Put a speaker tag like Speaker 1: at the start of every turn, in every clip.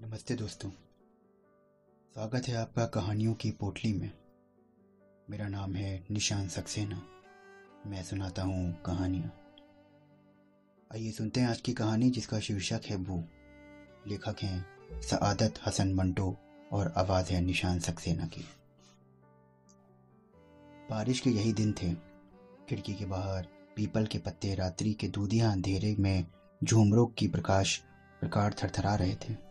Speaker 1: नमस्ते दोस्तों। स्वागत है आपका कहानियों की पोटली में। मेरा नाम है निशान सक्सेना। मैं सुनाता हूँ कहानियाँ। आइए सुनते हैं आज की कहानी जिसका शीर्षक है वो। लेखक हैं सआदत हसन मंटो और आवाज़ है निशान सक्सेना की। बारिश के यही दिन थे। खिड़की के बाहर पीपल के पत्ते रात्रि के दूधिया अंधेरे में झूमरों की प्रकाश प्रकार थरथरा रहे थे।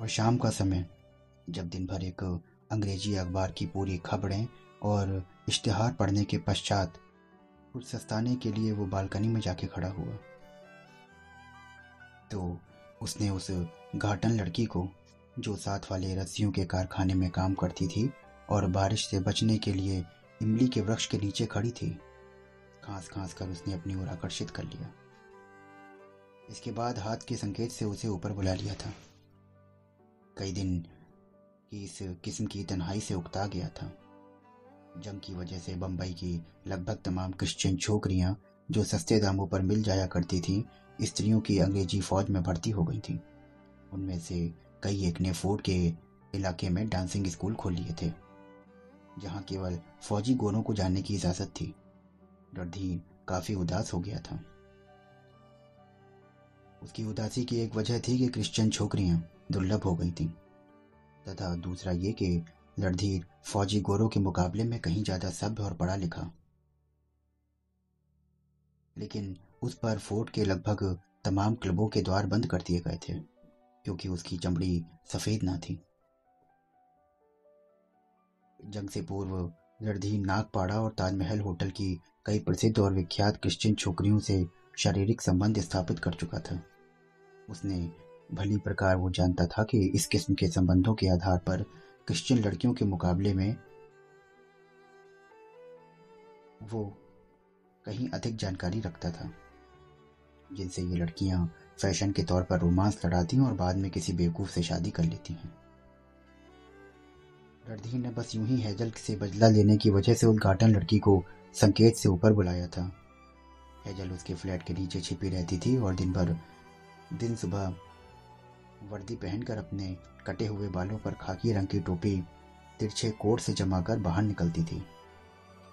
Speaker 1: और शाम का समय, जब दिन भर एक अंग्रेज़ी अखबार की पूरी खबरें और इश्तहार पढ़ने के पश्चात कुछ सस्ताने के लिए वो बालकनी में जाके खड़ा हुआ। तो उसने उस घाटन लड़की को, जो साथ वाले रस्सियों के कारखाने में काम करती थी और बारिश से बचने के लिए इमली के वृक्ष के नीचे खड़ी थी, खांस खांस कर उसने अपनी ओर आकर्षित कर लिया। इसके बाद हाथ के संकेत से उसे ऊपर बुला लिया था। कई दिन की इस किस्म की तन्हाई से उकता गया था। जंग की वजह से बंबई की लगभग तमाम क्रिश्चियन छोकरियाँ जो सस्ते दामों पर मिल जाया करती थीं, स्त्रियों की अंग्रेज़ी फौज में भर्ती हो गई थीं। उनमें से कई एक ने फोर्ट के इलाके में डांसिंग स्कूल खोल लिए थे, जहाँ केवल फौजी गोरों को जाने की इजाज़त थी। रणधीर काफ़ी उदास हो गया था। उसकी उदासी की एक वजह थी कि क्रिश्चियन छोकरियाँ दुर्लभ हो गई थीं। तथा दूसरा ये कि रणधीर फौजी गोरों के मुकाबले में कहीं ज़्यादा सभ्य और पढ़ा लिखा। लेकिन उस पर फोर्ट के लगभग तमाम क्लबों के द्वार बंद कर दिए गए थे, क्योंकि उसकी चमड़ी सफ़ेद ना थी। जंग से पूर्व रणधीर नागपाड़ा और ताजमहल होटल की कई प्रसिद्ध और विख्यात क्रिश्चियन छोकरियों से शारीरिक संबंध स्थापित कर चुका था। उसने भली प्रकार वो जानता था कि इस किस्म के संबंधों के आधार पर क्रिश्चियन लड़कियों के मुकाबले में वो कहीं अधिक जानकारी रखता था, जिनसे ये लड़कियाँ फ़ैशन के तौर पर रोमांस लड़ाती हैं और बाद में किसी बेवकूफ़ से शादी कर लेती हैं। रणधीर ने बस यूँ ही हैजल से बदला लेने की वजह से उद्घाटन लड़की को संकेत से ऊपर बुलाया था। हैजल उसके फ्लैट के नीचे छिपी रहती थी और दिन भर, दिन सुबह वर्दी पहनकर अपने कटे हुए बालों पर खाकी रंग की टोपी तिरछे कोट से जमाकर बाहर निकलती थी।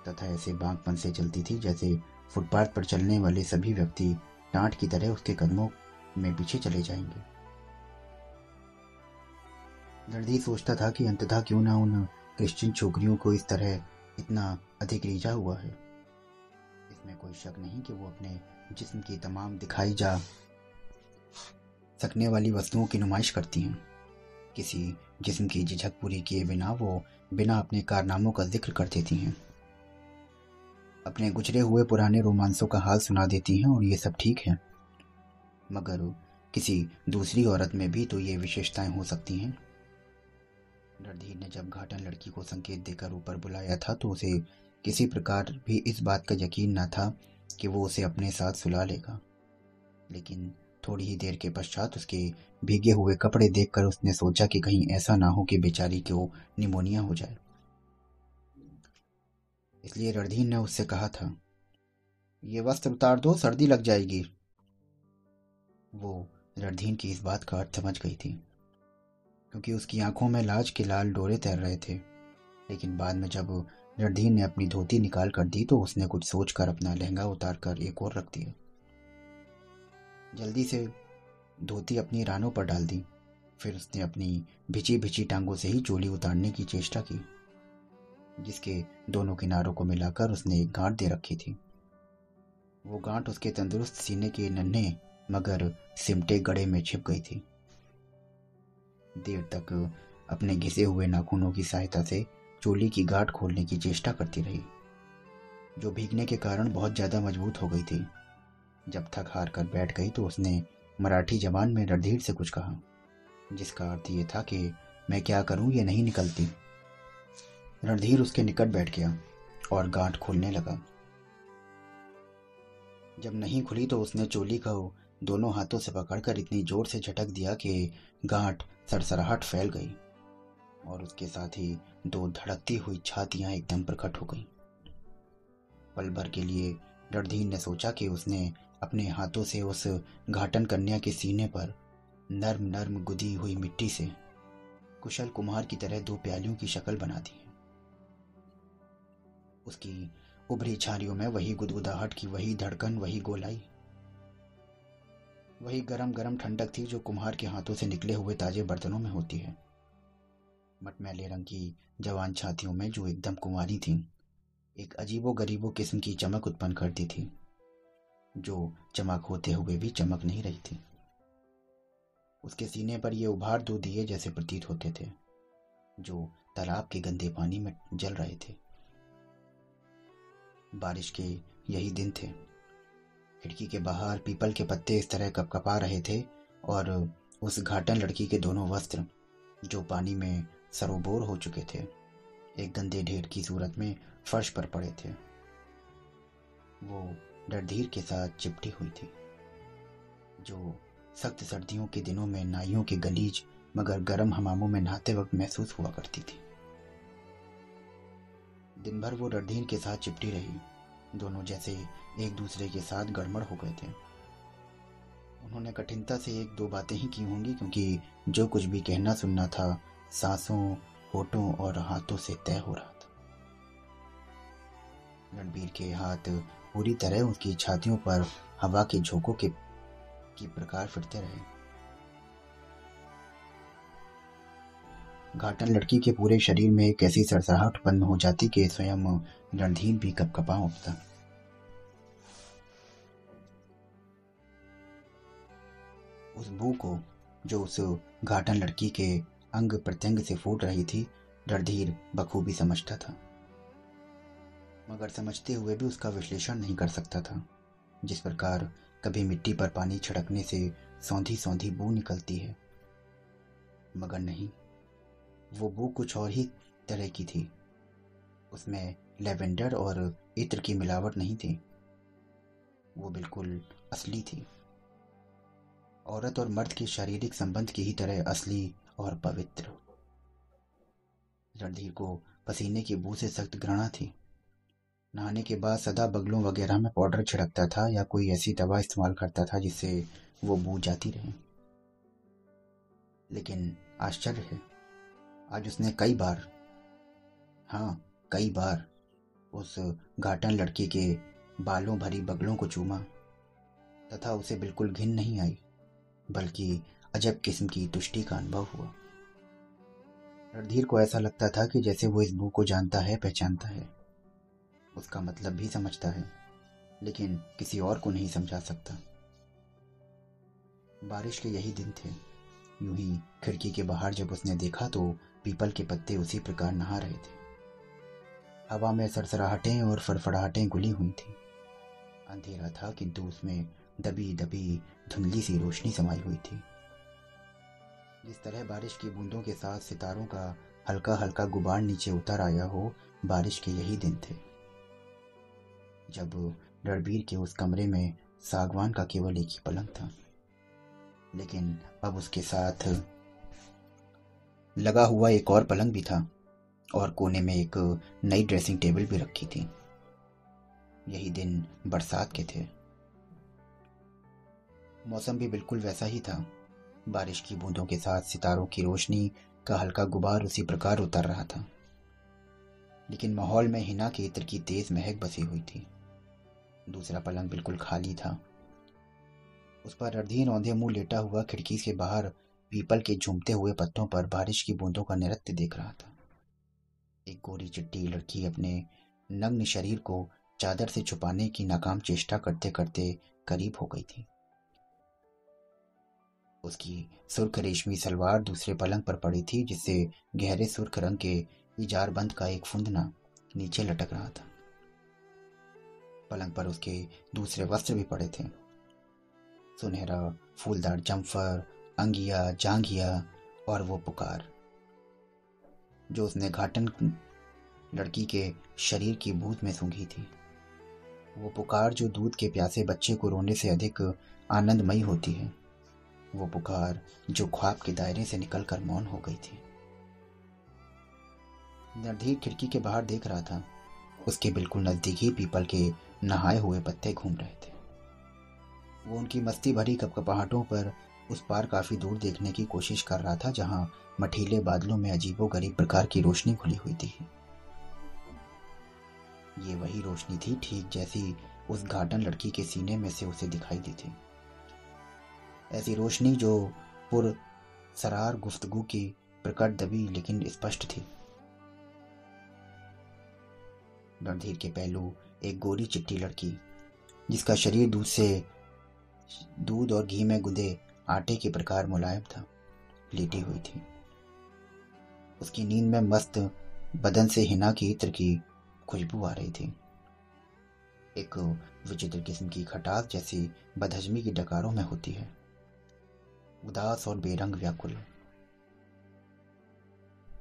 Speaker 1: तथा ऐसे बांकपन से चलती थी जैसे फुटपाथ पर चलने वाले सभी व्यक्ति टाट की तरह उसके कदमों में पीछे चले जाएँगे। रणधीर सोचता था कि अंततः क्यों ना उन क्रिश्चियन छोकरियों को इस तरह इतना अधिक रीझा हुआ है। इसमें कोई शक नहीं कि वो अपने जिस्म की तमाम दिखाई जा सकने वाली वस्तुओं की नुमाइश करती हैं। किसी जिस्म की झिझक पूरी किए बिना वो बिना अपने कारनामों का ज़िक्र कर देती हैं। अपने गुजरे हुए पुराने रोमांसों का हाल सुना देती हैं और ये सब ठीक है। मगर किसी दूसरी औरत में भी तो ये विशेषताएँ हो सकती हैं। रणधीर ने जब घाटन लड़की को संकेत देकर ऊपर बुलाया था तो उसे किसी प्रकार भी इस बात का यकीन न था कि वो उसे अपने साथ सुला लेगा। लेकिन थोड़ी ही देर के पश्चात उसके भीगे हुए कपड़े देखकर उसने सोचा कि कहीं ऐसा ना हो कि बेचारी को निमोनिया हो जाए। इसलिए रणधीर ने उससे कहा था, ये वस्त्र उतार दो, सर्दी लग जाएगी। वो रणधीर की इस बात का अर्थ समझ गई थी, क्योंकि उसकी आँखों में लाज के लाल डोरे तैर रहे थे। लेकिन बाद में जब रणधीर ने अपनी धोती निकाल कर दी तो उसने कुछ सोचकर अपना लहंगा उतार कर एक और रख दिया। जल्दी से धोती अपनी रानों पर डाल दी। फिर उसने अपनी भिची भिची टांगों से ही चोली उतारने की चेष्टा की, जिसके दोनों किनारों को मिलाकर उसने एक गांठ दे रखी थी। वो गांठ उसके तंदुरुस्त सीने के नन्हे, मगर सिमटे गड़े में छिप गई थी। देर तक अपने घिसे हुए नाखूनों की सहायता से चोली की गांठ खोलने की चेष्टा करती रही, जो भीगने के कारण बहुत ज़्यादा मज़बूत हो गई थी। जब थक हार कर बैठ गई तो उसने मराठी जबान में रणधीर से कुछ कहा, जिसका अर्थ ये था कि मैं क्या करूँ, ये नहीं निकलती रणधीर उसके निकट बैठ गया और गांठ खोलने लगा जब नहीं खुली तो उसने चोली को दोनों हाथों से पकड़कर इतनी ज़ोर से झटक दिया कि गांठ सरसराहट फैल गई और उसके साथ ही दो धड़कती हुई छातियाँ एकदम प्रकट हो गईं। पल भर के लिए रणधीर ने सोचा कि उसने अपने हाथों से उस घाटन कन्या के सीने पर नर्म नर्म गुदी हुई मिट्टी से कुशल कुमार की तरह दो प्यालियों की शक्ल बना दी उसकी उभरी छारियों में वही गुदगुदाहट की वही धड़कन, वही गोलाई, वही गरम गरम ठंडक थी जो कुम्हार के हाथों से निकले हुए ताजे बर्तनों में होती है। मटमैले रंग की जवान छातियों में जो एकदम कुमारी थी, एक अजीबो गरीबो किस्म की चमक उत्पन्न करती थी। जो चमक होते हुए भी चमक नहीं रही थी। उसके सीने पर ये उभार दो दिए जैसे प्रतीत होते थे, जो तालाब के गंदे पानी में जल रहे थे। बारिश के यही दिन थे। खिड़की के बाहर पीपल के पत्ते इस तरह कपकपा रहे थे और उस घाटन लड़की के दोनों वस्त्र, जो पानी में सरोबोर हो चुके थे, एक गंदे ढेर की सूरत में फर्श पर पड़े थे। वो डरधीर के साथ चिपटी हुई थी, जो सख्त सर्दियों के दिनों में नाइयों के गलीज मगर गर्म हमामों में नहाते वक्त महसूस हुआ करती थी। दिन भर वो रणधीर के साथ चिपटी रही, दोनों जैसे एक दूसरे के साथ गड़मड़ हो गए थे। उन्होंने कठिनता से एक दो बातें ही की होंगी, क्योंकि जो कुछ भी कहना सुनना था, सांसों, होठों और हाथों से तय हो रहा था। रणबीर के हाथ पूरी तरह उसकी छातियों पर हवा के झोंकों के, की प्रकार फिरते रहे। घाटन लड़की के पूरे शरीर में एक ऐसी सरसराहट उत्पन्न हो जाती कि स्वयं रणधीर भी कपकपा उठता। उस बू को, जो उस घाटन लड़की के अंग प्रत्यंग से फूट रही थी, रणधीर बखूबी समझता था। मगर समझते हुए भी उसका विश्लेषण नहीं कर सकता था, जिस प्रकार कभी मिट्टी पर पानी छिड़कने से सौंधी सौंधी बू निकलती है। मगर नहीं, वो बू कुछ और ही तरह की थी। उसमें लेवेंडर और इत्र की मिलावट नहीं थी। वो बिल्कुल असली थी। औरत और मर्द के शारीरिक संबंध की ही तरह असली और पवित्र। रणधीर को पसीने की बू से सख्त घृणा थी। नहाने के बाद सदा बगलों वगैरह में पाउडर छिड़कता था या कोई ऐसी दवा इस्तेमाल करता था जिससे वो बू जाती रहे। लेकिन आश्चर्य है, आज उसने कई बार हाँ कई बार उस घाटन लड़की के बालों भरी बगलों को चूमा, तथा उसे बिल्कुल घिन नहीं आई, बल्कि अजब किस्म की तुष्टि का अनुभव हुआ। रणधीर को ऐसा लगता था कि जैसे वो इस बू को जानता है, पहचानता है। उसका मतलब भी समझता है, लेकिन किसी और को नहीं समझा सकता। बारिश के यही दिन थे। यूँ ही खिड़की के बाहर जब उसने देखा तो पीपल के पत्ते उसी प्रकार नहा रहे थे। हवा में सरसराहटें और फड़फड़ाहटें गुली हुई थी। अंधेरा था किंतु उसमें दबी दबी धुंधली सी रोशनी समाई हुई थी। जिस तरह बारिश की बूंदों के साथ सितारों का हल्का हल्का गुबार नीचे उतर आया हो, बारिश के यही दिन थे। जब रणबीर के उस कमरे में सागवान का केवल एक ही पलंग था। लेकिन अब उसके साथ लगा हुआ एक और पलंग भी था और कोने में एक नई ड्रेसिंग टेबल भी रखी थी। यही दिन बरसात के थे। मौसम भी बिल्कुल वैसा ही था। बारिश की बूंदों के साथ सितारों की रोशनी का हल्का गुबार उसी प्रकार उतर रहा था। लेकिन माहौल में हिना के इत्र की तेज महक बसी हुई थी। दूसरा पलंग बिल्कुल खाली था। उस पर रणधीर औंधे मुँह लेटा हुआ खिड़की से बाहर पीपल के झूमते हुए पत्तों पर बारिश की बूंदों का नृत्य देख रहा था। एक गोरी चिट्टी लड़की अपने नग्न शरीर को चादर से छुपाने की नाकाम चेष्टा करते करते करीब हो गई थी। उसकी सुर्ख रेशमी सलवार दूसरे पलंग पर पड़ी थी, जिससे गहरे सुर्ख रंग के इजार बंद का एक फुंदना नीचे लटक रहा था। पलंग पर उसके दूसरे वस्त्र भी पड़े थे। सुनहरा फूलदार जम्फर, अंगिया जांगिया और वो पुकार, जो उसने घाटन लड़की के शरीर की बूथ में सूंघी थी। वो पुकार जो दूध के प्यासे बच्चे को रोने से अधिक आनंदमयी होती है। वो पुकार जो ख्वाब के दायरे से निकलकर मौन हो गई थी। नरधीर खिड़की के बाहर देख रहा था। उसके बिल्कुल नज़दीक ही पीपल के नहाए हुए पत्ते घूम रहे थे। वो उनकी मस्ती भरी कपकपाहटों पर उस पार काफ़ी दूर देखने की कोशिश कर रहा था, जहाँ मठीले बादलों में अजीबो गरीब प्रकार की रोशनी खुली हुई थी। ये वही रोशनी थी, ठीक जैसी उस घाटन लड़की के सीने में से उसे दिखाई दी थी ऐसी रोशनी जो पुर सरार गुफ्तगु की प्रकट दबी, लेकिन स्पष्ट थी। रणधीर के पहलू, एक गोरी चिट्टी लड़की, जिसका शरीर दूध से, दूध और घी में गुदे आटे के प्रकार मुलायम था, लेटी हुई थी। उसकी नींद में मस्त बदन से हिना की इत्र की खुशबू आ रही थी। एक विचित्र किस्म की खटास जैसी बदहजमी की डकारों में होती है। उदास और बेरंग व्याकुल।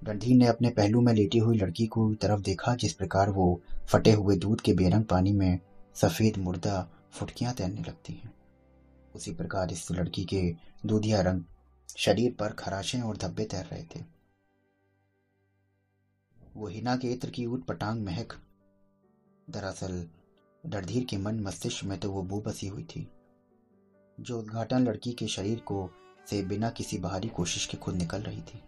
Speaker 1: रणधीर ने अपने पहलू में लेटी हुई लड़की को तरफ़ देखा, जिस प्रकार वो फटे हुए दूध के बेरंग पानी में सफ़ेद मुर्दा फुटकियाँ तैरने लगती हैं। उसी प्रकार इस लड़की के दूधिया रंग शरीर पर खराशें और धब्बे तैर रहे थे। वो हिना के इत्र की ऊट पटांग महक दरअसल रणधीर के मन मस्तिष्क में तो वो बू बसी हुई थी। जो उद्घाटन लड़की के शरीर को से बिना किसी बाहरी कोशिश के खुद निकल रही थी।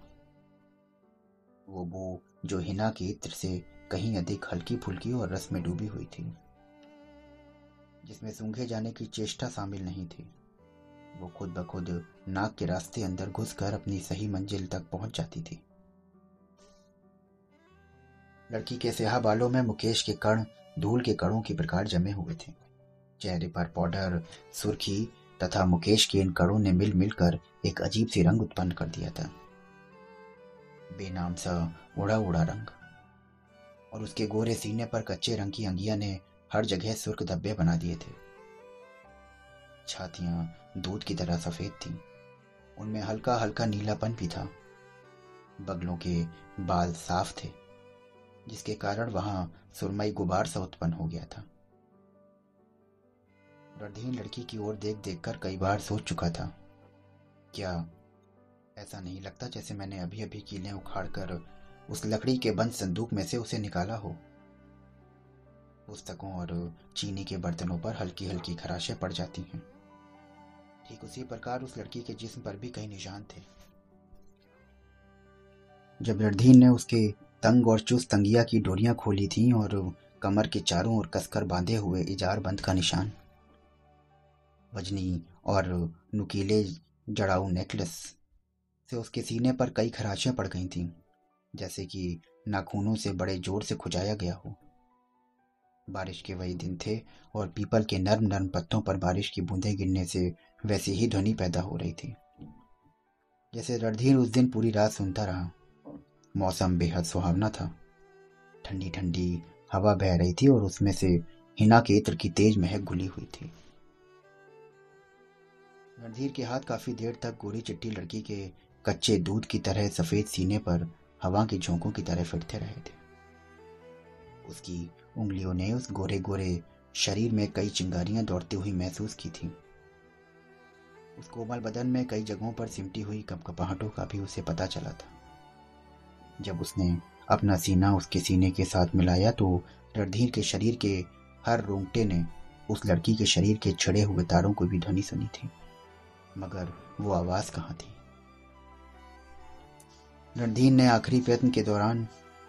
Speaker 1: वो बू जो हिना के इत्र से कहीं अधिक हल्की फुल्की और रस में डूबी हुई थी, जिसमें सूंघे जाने की चेष्टा शामिल नहीं थी। वो खुद ब खुद नाक के रास्ते अंदर घुसकर अपनी सही मंजिल तक पहुँच जाती थी। लड़की के स्याह बालों में मुकेश के कण, धूल के कणों के प्रकार जमे हुए थे। चेहरे पर पाउडर, सुर्खी तथा मुकेश के इन कणों ने मिल मिलकर एक अजीब सी रंग उत्पन्न कर दिया था। बेनाम सा उड़ा उड़ा रंग। और उसके गोरे सीने पर कच्चे रंग की अंगिया ने हर जगह सुर्ख धब्बे बना दिए थे। छातियाँ दूध की तरह सफ़ेद थीं। उनमें हल्का हल्का नीलापन भी था। बगलों के बाल साफ़ थे, जिसके कारण वहाँ सुरमई गुबार सा उत्पन्न हो गया था। रणधीर लड़की की ओर देख देख कर कई बार सोच चुका था, क्या ऐसा नहीं लगता जैसे मैंने अभी अभी कीलें उखाड़कर उस लकड़ी के बंद संदूक में से उसे निकाला हो। पुस्तकों और चीनी के बर्तनों पर हल्की हल्की खराशें पड़ जाती हैं। ठीक उसी प्रकार उस लड़की के जिस्म पर भी कई निशान थे। जब रणधीर ने उसके तंग और चुस्त तंगिया की डोरियाँ खोली थीं और कमर के चारों ओर कसकर बांधे हुए इजार बंद का निशान, वजनी और नुकीले जड़ाऊ नेकलेस से उसके सीने पर कई खराशें पड़ गई थीं, जैसे कि नाखूनों से बड़े ज़ोर से खुजाया गया हो। बारिश के वही दिन थे और पीपल के नर्म नर्म पत्तों पर बारिश की बूंदें गिरने से वैसी ही ध्वनि पैदा हो रही थी। जैसे रणधीर उस दिन पूरी रात सुनता रहा। मौसम बेहद सुहावना था। ठंडी ठंडी हवा बह रही थी और उसमें से हिना के इत्र की तेज महक घुली हुई थी। रणधीर के हाथ काफ़ी देर तक गोरी चिट्टी लड़की के कच्चे दूध की तरह सफ़ेद सीने पर हवा के झोंकों की तरह फिरते रहे थे। उसकी उंगलियों ने उस गोरे गोरे शरीर में कई चिंगारियाँ दौड़ती हुई महसूस की थी। उस कोमल बदन में कई जगहों पर सिमटी हुई कपकपाहटों का भी उसे पता चला था। जब उसने अपना सीना उसके सीने के साथ मिलाया तो रणधीर के शरीर के हर रोंगटे ने उस लड़की के शरीर के छिड़े हुए तारों को भी ध्वनि सुनी थी। मगर वो आवाज़ कहाँ थी? रणधीर ने आखिरी प्रयत्न के दौरान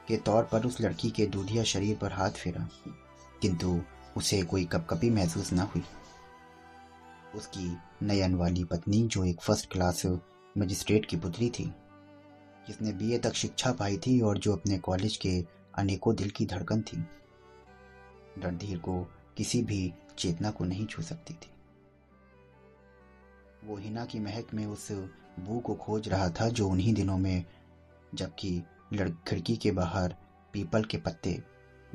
Speaker 1: के तौर पर उस लड़की के दूधिया शरीर पर हाथ फेरा, किंतु उसे कोई कपकपी महसूस न हुई। उसकी नयन वाली पत्नी, जो एक फ़र्स्ट क्लास मजिस्ट्रेट की पुत्री थी, जिसने बीए तक शिक्षा पाई थी और जो अपने कॉलेज के अनेकों दिल की धड़कन थी रणधीर को किसी भी चेतना को नहीं छू सकती थी। वो हिना की महक में उस बू को खोज रहा था, जो उन्हीं दिनों में जबकि खिड़की के बाहर पीपल के पत्ते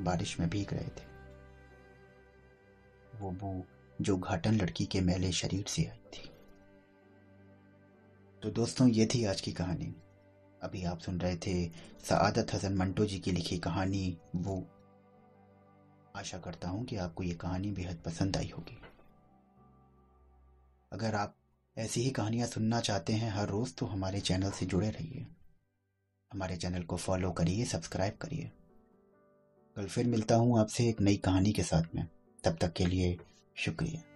Speaker 1: बारिश में भीग रहे थे। वो बू जो घाटन लड़की के मैले शरीर से आई थी। तो दोस्तों, ये थी आज की कहानी। अभी आप सुन रहे थे सआदत हसन मंटो जी की लिखी कहानी वो। आशा करता हूँ कि आपको ये कहानी बेहद पसंद आई होगी। अगर आप ऐसी ही कहानियाँ सुनना चाहते हैं हर रोज तो हमारे चैनल से जुड़े रहिए। हमारे चैनल को फॉलो करिए, सब्सक्राइब करिए। कल फिर मिलता हूँ आपसे एक नई कहानी के साथ में। तब तक के लिए शुक्रिया।